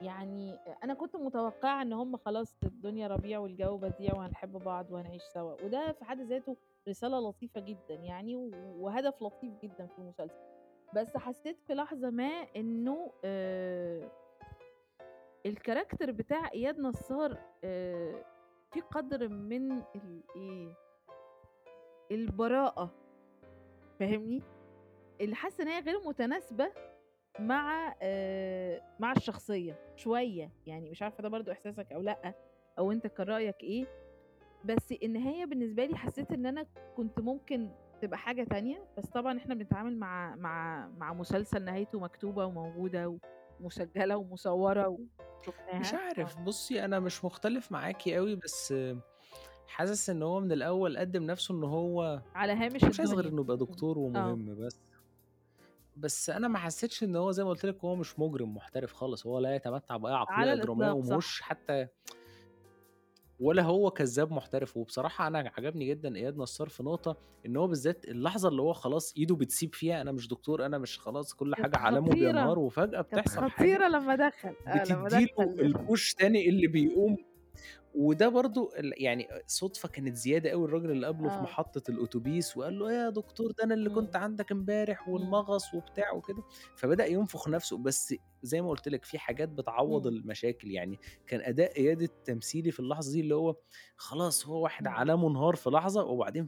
يعني أ أنا كنت متوقعة إن هم خلاص الدنيا ربيع والجو بديع وهنحب بعض وهنعيش سوا، وده في حد ذاته رسالة لطيفة جدًا يعني وهدف لطيف جدًا في المسلسل. بس حسّيت في لحظة ما إنه آآ الcharacter بتاع إياد نصار آآ في قدر من الإيه، البراءة، فاهمني؟ اللي حاسة إن هي غير متناسبة مع آآ مع الشخصية شوية، يعني مش عارفة ده برضه إحساسك أو لأ، أو أنت كان رأيك إيه، بس النهاية بالنسبة لي حسّيت إن أنا كنت ممكن تبقى حاجة تانية، بس طبعًا إحنا بنتعامل مع مع مع مسلسل نهايته مكتوبة وموجودة ومسجّلة ومصوّرة مش وشُفناها. عارف، آه. بُصّي أنا مش مختلف معاكِ أوي، بس حاسس إن هو من الأول قدّم نَفْسه إن هو على هامش مش عايز غير. إنه يبقى. دكتور آه. ومهم بس. بس أنا ما حسّيتش إن هو زي ما قُلت لِك هو مش مُجرم محترف خالص، هو لا يتمتّع على عقلية درامية الإطلاق، صح. وماهوش حتى ولا هو كذّاب محترف، وبصراحة أنا عجبني جدًا إياد نصار في نقطة، إن هو بالذات اللحظة اللي هو خلاص إيده بتسيب فيها أنا مش دكتور، أنا مش خلاص كل كانت حاجة عالمه بينهار كانت بتحصل حاجة. خطيرة لمّا دخل، آه، لمّا بتدّي له دخل الpush تاني اللي بيقوم وده برضه ال يعني صُدفة كانت زيادة أوي الراجل اللي قابله في آه. محطة الأوتوبيس وقال له: "إيه يا دكتور ده أنا اللي كنت إمم. عندك امبارح إمم. والمغص." وبتاع وكده، فبدأ ينفخ نَفْسه، بس زي ما قُلت لِك في حاجات بتعوّض إمم. المشاكل، يعني كان أداء إياد التمثيلي في اللحظة دي اللي هو خلاص هو واحد. عالمه انهار في لحظة وبعدين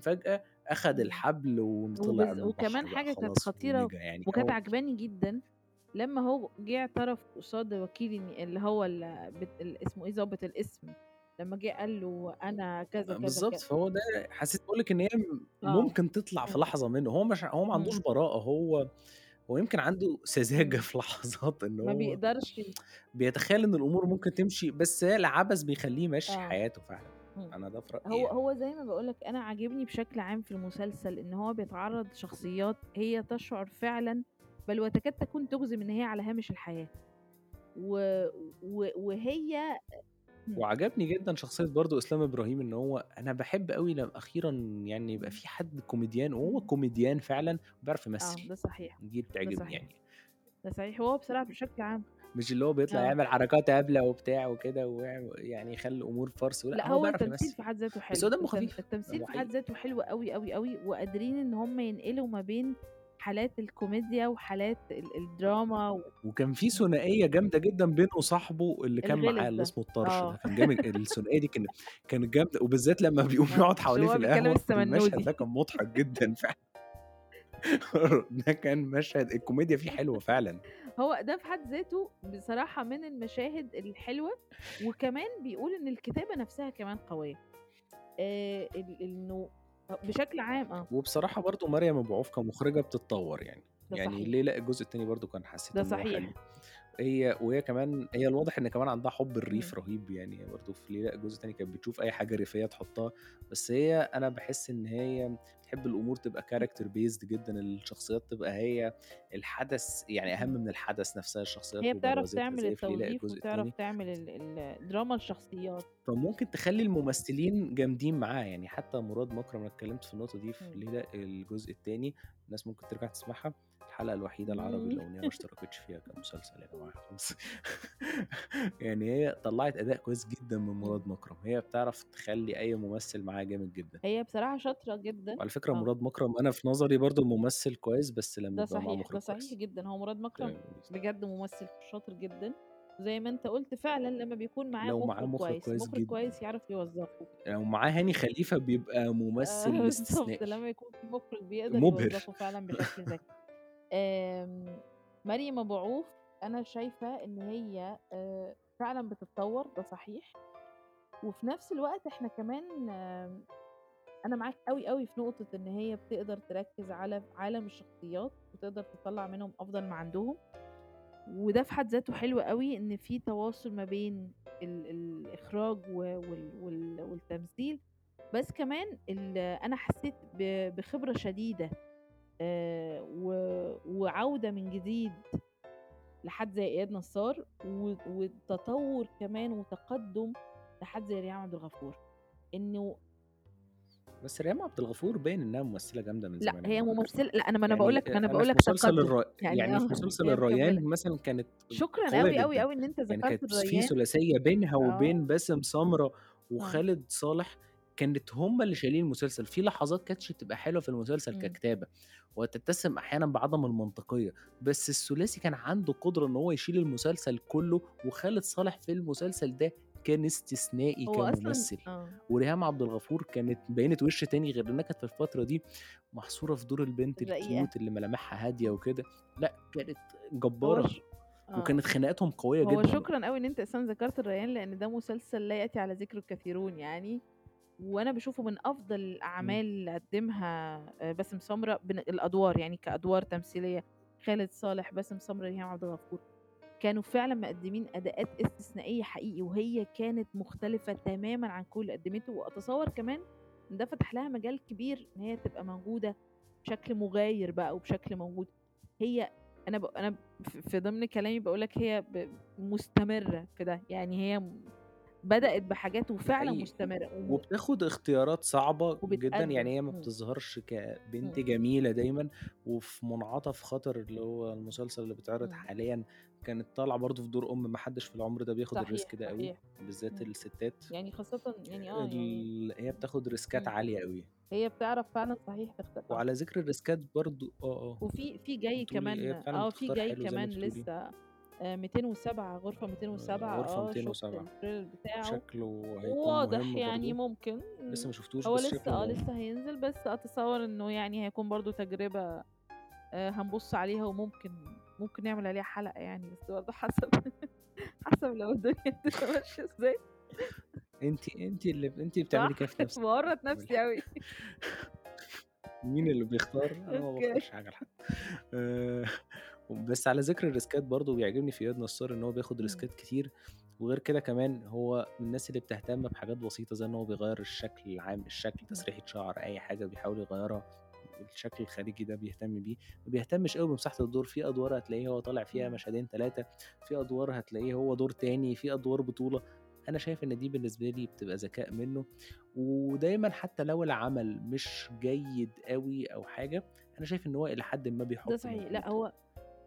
أخَد إمم. الحبل وطلع وكمان حاجة كانت ونجا يعني وكانت هو عاجباني جدًا، لمّا هو جه اعترف قصاد وكيل اللي هو ال بت ال اسمه إيه ضابط القسم، لمّا جه قال له أنا كذا، كذا، بالضبط، كذا. فهو ده حسيت باقول لِك إن هي آه. ممكن تطلع في. لحظة منه، هو مش هو ما عندوش إمم. براءة، هو هو يمكن عنده سذاجة إمم. في لحظات ما هو بيقدرش بيتخيل إن الأمور ممكن تمشي، بس العبث بيخلّيه يمشّي آه. حياته فعلًا،. أنا ده في هو يعني. هو زي ما باقول لك أنا عاجبني بشكل عام في المسلسل إن هو بيتعرّض لشخصيات هي تشعر فعلًا بل وتكاد تكون تُجزم إن هي على هامش الحياة. و و وهي. وعجبني جدًا شخصية برضه إسلام إبراهيم، إن هو أنا باحب أوي لم أخيرًا يعني يبقى. في حد كوميديان وهو. كوميديان فعلًا وبيعرف آه، يمثّل، ده صحيح، دي بتعجبني صحيح. يعني. ده صحيح، وهو بصراحة بشكل عام مش اللي هو بيطلع آه. يعمل حركات هبلة وبتاع وكده ويعم يعني يخلّي الأمور فرْس ولأ، لأ، هو هو بيعرف التمثيل في حد ذاته بس حلو، هو دمه خفيف، التمثيل في حد. ذاته حلو أوي، أوي، أوي، وقادرين إن هم ينقلوا ما بين حالات الكوميديا وحالات ال الدراما و وكان في إمم. ثنائية جامدة جدًا بينه وصاحبه اللي كان معاه اللي ده، اسمه الطرش ده، آه. كان جامد الثنائية دي كانت كانت جامدة، وبالذات لمّا بيقوم آه، يقعد حواليه هو في بيكلم القهوة، المشهد السمنودي. ده كان مضحك جدًا فعلًا. ده كان مشهد الكوميديا فيه حلوة فعلًا. هو ده في حد ذاته بصراحة من المشاهد الحلوة، وكمان بيقول إن الكتابة نفسها كمان قوية. ال إنه بشكل عام آه. وبصراحة برضه مريم أبو عوف كمخرجة بتتطوّر يعني، ده يعني صحيح. ليه لأ، الجزء التاني برضه كان حسيت ده إن هو حلو. هي وهي كمان هي الواضح إن كمان عندها حُب الريف إمم. رهيب يعني، برضه في ليه لأ، الجزء التاني كانت بتشوف أي حاجة ريفية تحطها، بس هي أنا باحس إن هي بتحب الأمور تبقى إمم. character based جدًا، الشخصيات تبقى هي الحدث يعني إمم. من الحدث نفسها، الشخصيات هي بتعرف تعمل ليلى الجزء وبتعرف. تعمل دراما الشخصيات. فممكن تخلّي الممثلين جامدين معاها، يعني حتى مراد مكرم أنا اتكلمت في النقطة دي في إمم. ليلى الجزء التاني، الناس ممكن ترجع تسمعها، الحلقة الوحيدة العربي. اللي أغنية ما اشتركتش فيها كمسلسل يا جماعة خلاص. يعني هي طلّعت أداء كويس جدًا من. مراد مكرم، هي بتعرف تخلّي أي ممثل معاها جامد جدًا. هي بصراحة شاطرة جدًا وعلى فكرة آه. مراد مكرم أنا في نظري برضه ممثل كويس، بس لمّا ده يبقى صحيح، مخرج ده صحيح كويس. جدًا، هو مراد مكرم تمام. بجد ممثل شاطر جدًا، زي ما أنت قُلت فعلًا لمّا بيكون معاه لو معاه مخرج مخرج كويس، كويس مخرج جدًا. كويس يعرف يوظّفه. لو معاه هاني خليفة بيبقى آه ممثل بالضبط، استثنائي. لمّا يكون في مخرج بيقدر مُبهر. يوظّفه فعلًا بشكل ذكي. آمم، مريم أبو عوف أنا شايفة إن هي آآ فعلًا بتتطوّر ده صحيح، وفي نفس الوقت إحنا كمان أنا معاك أوي، أوي في نقطة إن هي بتقدر تركّز على عالم الشخصيات وتقدر تطلّع منهم أفضل ما عندهم، وده في حد ذاته حلو أوي إن في تواصل ما بين ال الإخراج وال وال والتمثيل، بس كمان ال أنا حسيت ب بخبرة شديدة. وعودة من جديد لحد زي إياد نصار و وتطوّر كمان وتقدُّم لحد زي ريهام عبد الغفور، إنه بس ريهام عبد الغفور باين إنها ممثلة جامدة من زمان هي أوي على فكرة. ممثلة لأ، أنا ما باقول يعني لك أ أنا باقول في لك مسلسل الر يعني يعني في آه، مسلسل هي. الريان مثلًا كانت شكرًا أوي، أوي، جدًا، أوي إن أنت يعني ذكرت كانت في. ثلاثية بينها وبين آه. باسم سمرة آه. وخالد صالح، كانت هم اللي شايلين المسلسل، في لحظات كانتش بتبقى حلوة في المسلسل إمم. ككتابة، وتتسم أحيانًا بعدم المنطقية، بس الثلاثي كان عنده قدرة إن هو يشيل المسلسل كلّه، وخالد صالح في المسلسل ده كان استثنائي هو كممثل، آه. وريهام عبد الغفور كانت بيّنت وِش تاني غير إنها كانت في الفترة دي محصورة في دور البنت. الcute اللي ملامحها هادية وكده، لأ كانت هو جبارة، ش آه. وكانت خناقاتهم قوية هو جدًا. شكرًا أوي إن أنت أساسًا ذكرت الريان، لإن ده مسلسل لا يأتي على ذكره الكثيرون يعني، وأنا باشوفه من أفضل إمم. الأعمال اللي قدّمها آآ باسم سمرة بن الأدوار يعني كأدوار تمثيلية، خالد صالح، باسم سمرة، ريهام عبد الغفور، كانوا فعلًا مقدّمين أداءات استثنائية حقيقي، وهي كانت مختلفة تمامًا عن كل اللي قدّمته، وأتصوّر كمان إن ده فتح لها مجال كبير إن هي تبقى موجودة بشكل مغاير بقى وبشكل موجود. هي أنا ب أنا ف في ضمن كلامي باقول لك هي ب مستمرة في ده، يعني هي م بدأت بحاجات وفعلًا حقيقي، مستمرة و وبتاخد اختيارات صعبة جدًا،. يعني هي ما إمم. بتظهرش كبنت إمم. جميلة دايمًا، وفي منعطف خطر اللي هو المسلسل اللي بيتعرض إمم. حاليًا، كانت طالعة برضه في دور أم، ما حدش في العمر ده بياخد صحيح، الrisk ده صحيح. بالذات. الستات. يعني خاصةً يعني آه، يعني هي بتاخد ريسكات إمم. عالية أوي. هي بتعرف فعلًا صحيح تختار آه. وعلى ذكر الريسكات برضه آه، آه. وفي في جاي بتقولي كمان آه، في جاي كمان. لسه آآ 207 غرفة آآ 207 غرفة آه، شُفت 207 الtrailer بتاعه، شكله هيكون وواضح مهم يعني برضه. ممكن. لسه ما شفتوش هو لسه آه، مهم. لسه هينزل، بس أتصوّر إنه يعني هيكون برضه تجربة هنبُص عليها وممكن ممكن نعمل عليها حلقة يعني بس برضه حسب حسب لو الدنيا تبقى ماشية إزاي. أنتِ أنتِ اللي أنتِ بتعملي كده في نفسِك. بورط نفسي أوي. مين اللي بيختار؟ أنا ما okay. باختارش حاجة لحد. بس على ذكر ال risk ات برضه بيعجبني في إياد نصار إن هو بياخد. risk ات كتير، وغير كده كمان هو من الناس اللي بتهتم بحاجات بسيطة زي إن هو بيغيّر الشكل العام، الشكل، إمم. تسريحة شعر، أي حاجة بيحاول يغيّرها، الشكل الخارجي ده بيهتم بيه، ما بيهتمش أوي بمساحة الدور، في أدوار هتلاقيه هو طالع فيها. مشهدين 3 في أدوار هتلاقيه هو دور تاني، في أدوار بطولة، أنا شايف إن دي بالنسبة لي بتبقى ذكاء منه، ودايمًا حتى لو العمل مش جيد أوي أو حاجة، أنا شايف إن هو إلى حدٍ ما ده بيحط صحيح، مجهود. لأ هو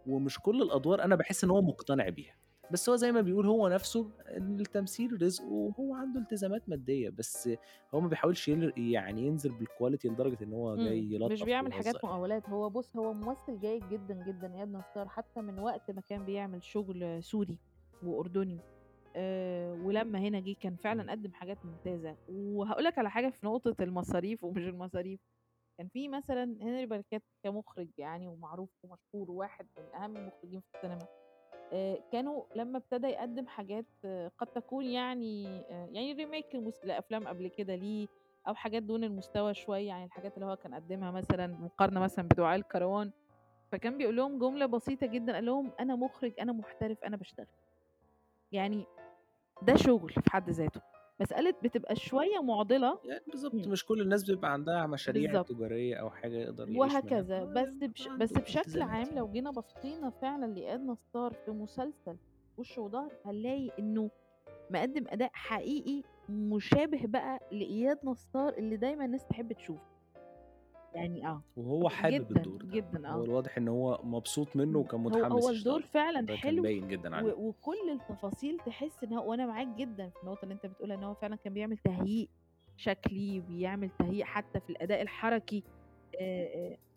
ومش كل الأدوار أنا باحس إن هو مقتنع بيها، بس هو زي ما بيقول هو نفسه التمثيل رزق وهو عنده التزامات مادية، بس هو ما بيحاولش يعني ينزل بالquality لدرجة إن هو جاي إمم، مش يلطّف بيعمل ويهزر حاجات. مقاولات، هو بُص هو ممثل جيد جدًا، جدًا إياد نصار حتى من وقت ما كان بيعمل شغل سوري وأردني، آآ ولمّا هنا جه كان إمم. فعلًا قدّم حاجات ممتازة، وهاقول لك على حاجة في نقطة المصاريف ومش المصاريف، كان في مثلًا هنري بركات كمُخرج يعني ومعروف ومشهور وواحد من أهم المخرجين في السينما، آآ كانوا لمّا ابتدى يقدّم حاجات قد تكون يعني آآ يعني لمس لأفلام قبل كده ليه، أو حاجات دون المستوى شوية عن الحاجات اللي هو كان قدّمها مثلًا مقارنة مثلًا بدعاء الكروان، فكان بيقول لهم جملة بسيطة جدًا، قال لهم: "أنا مُخرج، أنا محترف، أنا باشتغل." يعني ده شغل في حد ذاته، مسألة بتبقى شوية مُعضلة يعني بالضبط، إمم. مش كل الناس بيبقى عندها مشاريع بالضبط. تجارية أو حاجة يقدر يعيش منها، وهكذا، بس بش عنده بس بشكل عام. لو جينا بصينا فعلًا لإياد نصار في مسلسل وِش وضهر، هنلاقي إنه مقدّم أداء حقيقي مشابه بقى لإياد نصار اللي دايمًا الناس تحب تشوفه. يعني آه، وهو حابب جدًا، الدور ده، جدًا هو آه. الواضح إن هو مبسوط منه إمم، وكان هو متحمس هو الدور يشتغله، فعلًا ده كان حلو باين جدًا عليه. و وكل التفاصيل تحس إن هو وأنا معاك جدًا في النقطة اللي أنت بتقولها، إن هو فعلًا كان بيعمل تهييئ شكلي، بيعمل تهييئ حتى في الأداء الحركي،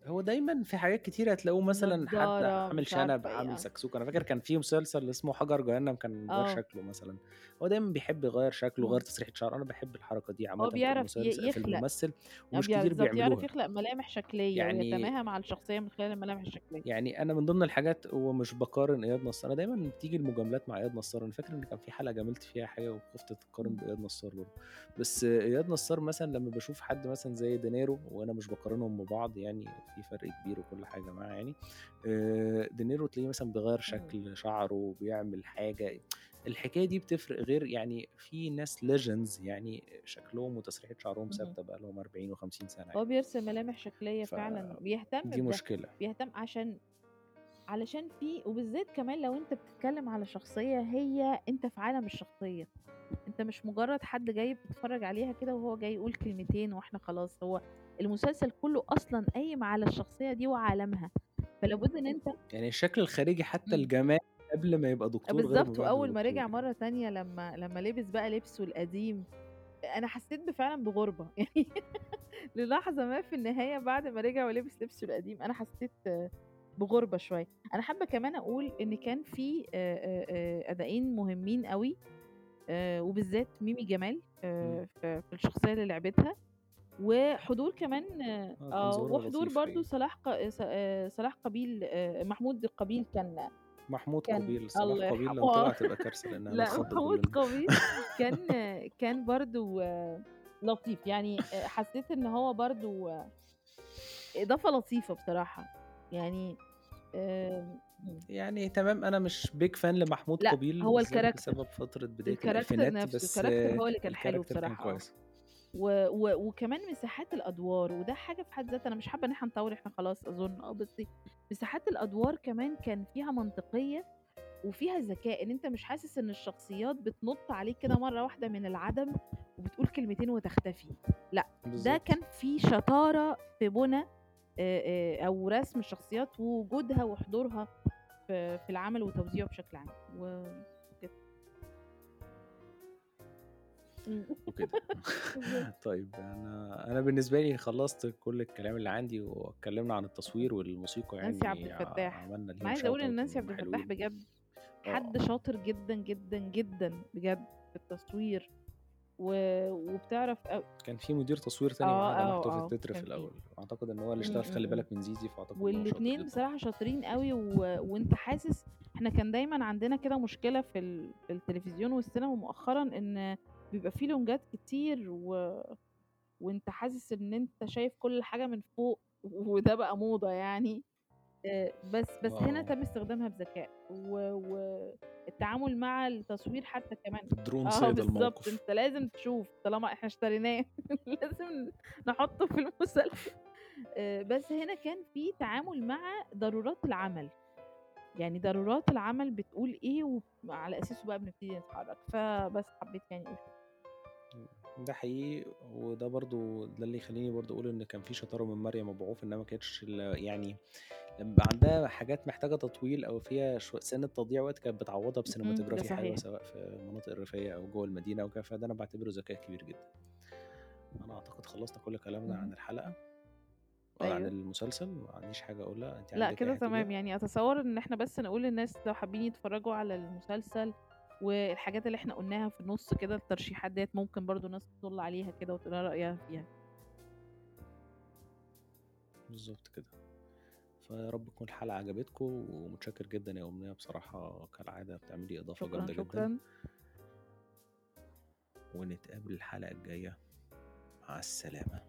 هو دايمًا في حاجات كتيرة هتلاقوه مثلًا حد نضارة عامل مش شنب، عارفة إيه، عامل آه. سكسوكة، أنا فاكر كان في مسلسل اسمه حجر جهنم كان مغيّر آه. شكله مثلًا، هو دايمًا بيحب يغيّر شكله، يغيّر إمم. تسريحة شعره، أنا باحب الحركة دي عامةً في بيعرف ي في يخلق الممثل آه ومش كتير بالضبط، يعرف بيعملوها. يخلق ملامح شكلية يعني ويتماهى مع الشخصية من خلال الملامح الشكلية. يعني أنا من ضمن الحاجات ومش باقارن إياد نصار، أنا دايمًا بتيجي المجاملات مع إياد نصار، أنا فاكر إن كان في حلقة جاملت فيها حاجة وخُفت تتقارن إمم. بإياد نصار برضه، بس إياد نصار مثلًا لمّا باشوف حد مثلًا زي دينيرو وأنا مش باقارنهم ببعض يعني في فرق كبير وكل حاجة معاه يعني، آآ دينيرو تلاقيه مثلًا بيغيّر. شكل شعره، بيعمل حاجة، الحكاية دي بتفرق غير يعني في ناس legends يعني شكلهم وتسريحة شعرهم اهم. ثابتة بقى لهم 40 و50 سنة هو يعني. بيرسم ملامح شكلية فعلًا، بيهتم فدي بده، مشكلة. بيهتم عشان علشان في وبالذات كمان لو أنت بتتكلم على شخصية هي أنت في عالم الشخصية، أنت مش مجرد حد جاي بتتفرج عليها كده وهو جاي يقول كلمتين وإحنا خلاص، هو المسلسل كله أصلًا قايم على الشخصية دي وعالمها، فلا بد إن أنت يعني الشكل الخارجي حتى إمم. الجمالي قبل ما يبقى دكتور بالضبط، بعد ما رجع. مرة تانية لمّا لمّا لبس بقى لبسه القديم، أنا حسيت فعلًا بغُربة يعني للحظة ما في النهاية بعد ما رجع ولبس لبسه القديم، أنا حسيت بغُربة شوية. أنا حابة كمان أقول إن كان في أداءين مهمين آآ وبالذات ميمي جمال إمم. في الشخصية اللي لعبتها، وحضور كمان آه، كان آه، وحضور حقيقي. صلاح ق آآ صلاح قابيل آآ محمود قابيل كان محمود كان قابيل، صلاح يرحمه لو آه، طلع تبقى لإن لأ هنتخض محمود. قابيل كان كان برضه لطيف، يعني حسيت إن هو برضه إضافة لطيفة بصراحة، يعني. يعني تمام، أنا مش big fan لمحمود لأ، قابيل هو ال character، بسبب فترة بداية ال character الألفينات، نفسه، بس ال character هو اللي كان حلو ال character كان آه. كويس. و و وكمان مساحات الأدوار، وده حاجة في حد ذاتها أنا مش حابة إن إحنا نطوّل إحنا خلاص أظن آه، بس مساحات الأدوار كمان كان فيها منطقية وفيها ذكاء، إن أنت مش حاسس إن الشخصيات بتنُط عليك كده مرة واحدة من العدم وبتقول كلمتين وتختفي، لأ، ده بالضبط. كان في شطارة في بُنى أو رسم الشخصيات ووجودها وحضورها في العمل وتوزيعه بشكل عام، وكده. وكده. طيب أنا أنا بالنسبة لي خلّصت كل الكلام اللي عندي واتكلمنا عن التصوير والموسيقى نانسي عبد يعني الفتاح، عملنا ليهم shout أقول إن out نانسي عبد الفتاح حلوين. بجد آه. حد شاطر جدًا، جدًا، جدًا بجد في التصوير، و وبتعرف أو كان في مدير تصوير تاني آه، معاها آه، محطوط آه، التتر في كان في. الأول، أعتقد إن هو اللي اشتغل خلّي. بالك من زيزي، فأعتقد إن هو شاطر والاتنين جدًا. بصراحة شاطرين أوي و وأنت حاسس إحنا كان دايمًا عندنا كده مشكلة في ال في التلفزيون والسينما مؤخرًا إن بيبقى في لونجات كتير و وأنت حاسس إن أنت شايف كل حاجة من فوق وده بقى موضة يعني. بس بس هنا آه. تم استخدامها بذكاء و والتعامل مع التصوير حتى كمان الدرون آه صيد بالضبط، الموقف. أنت لازم تشوف طالما إحنا اشتريناه لازم نحطه في المسلسل. بس هنا كان في تعامل مع ضرورات العمل. يعني ضرورات العمل بتقول إيه وعلى أساسه بقى بنبتدي نتحرك، فبس حبيت يعني. إمم، ده حقيقي وده برضه ده اللي يخلّيني برضه أقول إن كان في شطارة من مريم أبو عوف إنها ما كانتش يعني لمّا عندها حاجات محتاجة تطويل أو فيها شو سِنّة تضييع وقت كانت بتعوّضها ده بسينماتوجرافي صحيح. سواء في المناطق الريفية أو جوّه المدينة وكده، فده أنا باعتبره ذكاء كبير جدًا. أنا أعتقد خلّصنا كل كلامنا عن. الحلقة آه، عن. المسلسل، ما عنديش حاجة أقولها، أنتِ لأ عندِك كده تمام،؟ يعني أتصوّر إن إحنا بس نقول للناس لو حابين يتفرّجوا على المسلسل والحاجات اللي إحنا قُلناها في النُص كده الترشيحات ديّة ممكن برضه الناس تطُل عليها كده وتقول رأيها فيها. بالضبط كده. فيا رب تكون الحلقة عجبتكم ومتشكر جدًا يا أمنية بصراحة كالعادة بتعملي إضافة شكرًا، جامدة جدًا. شكرًا. ونتقابل الحلقة الجاية، مع السلامة.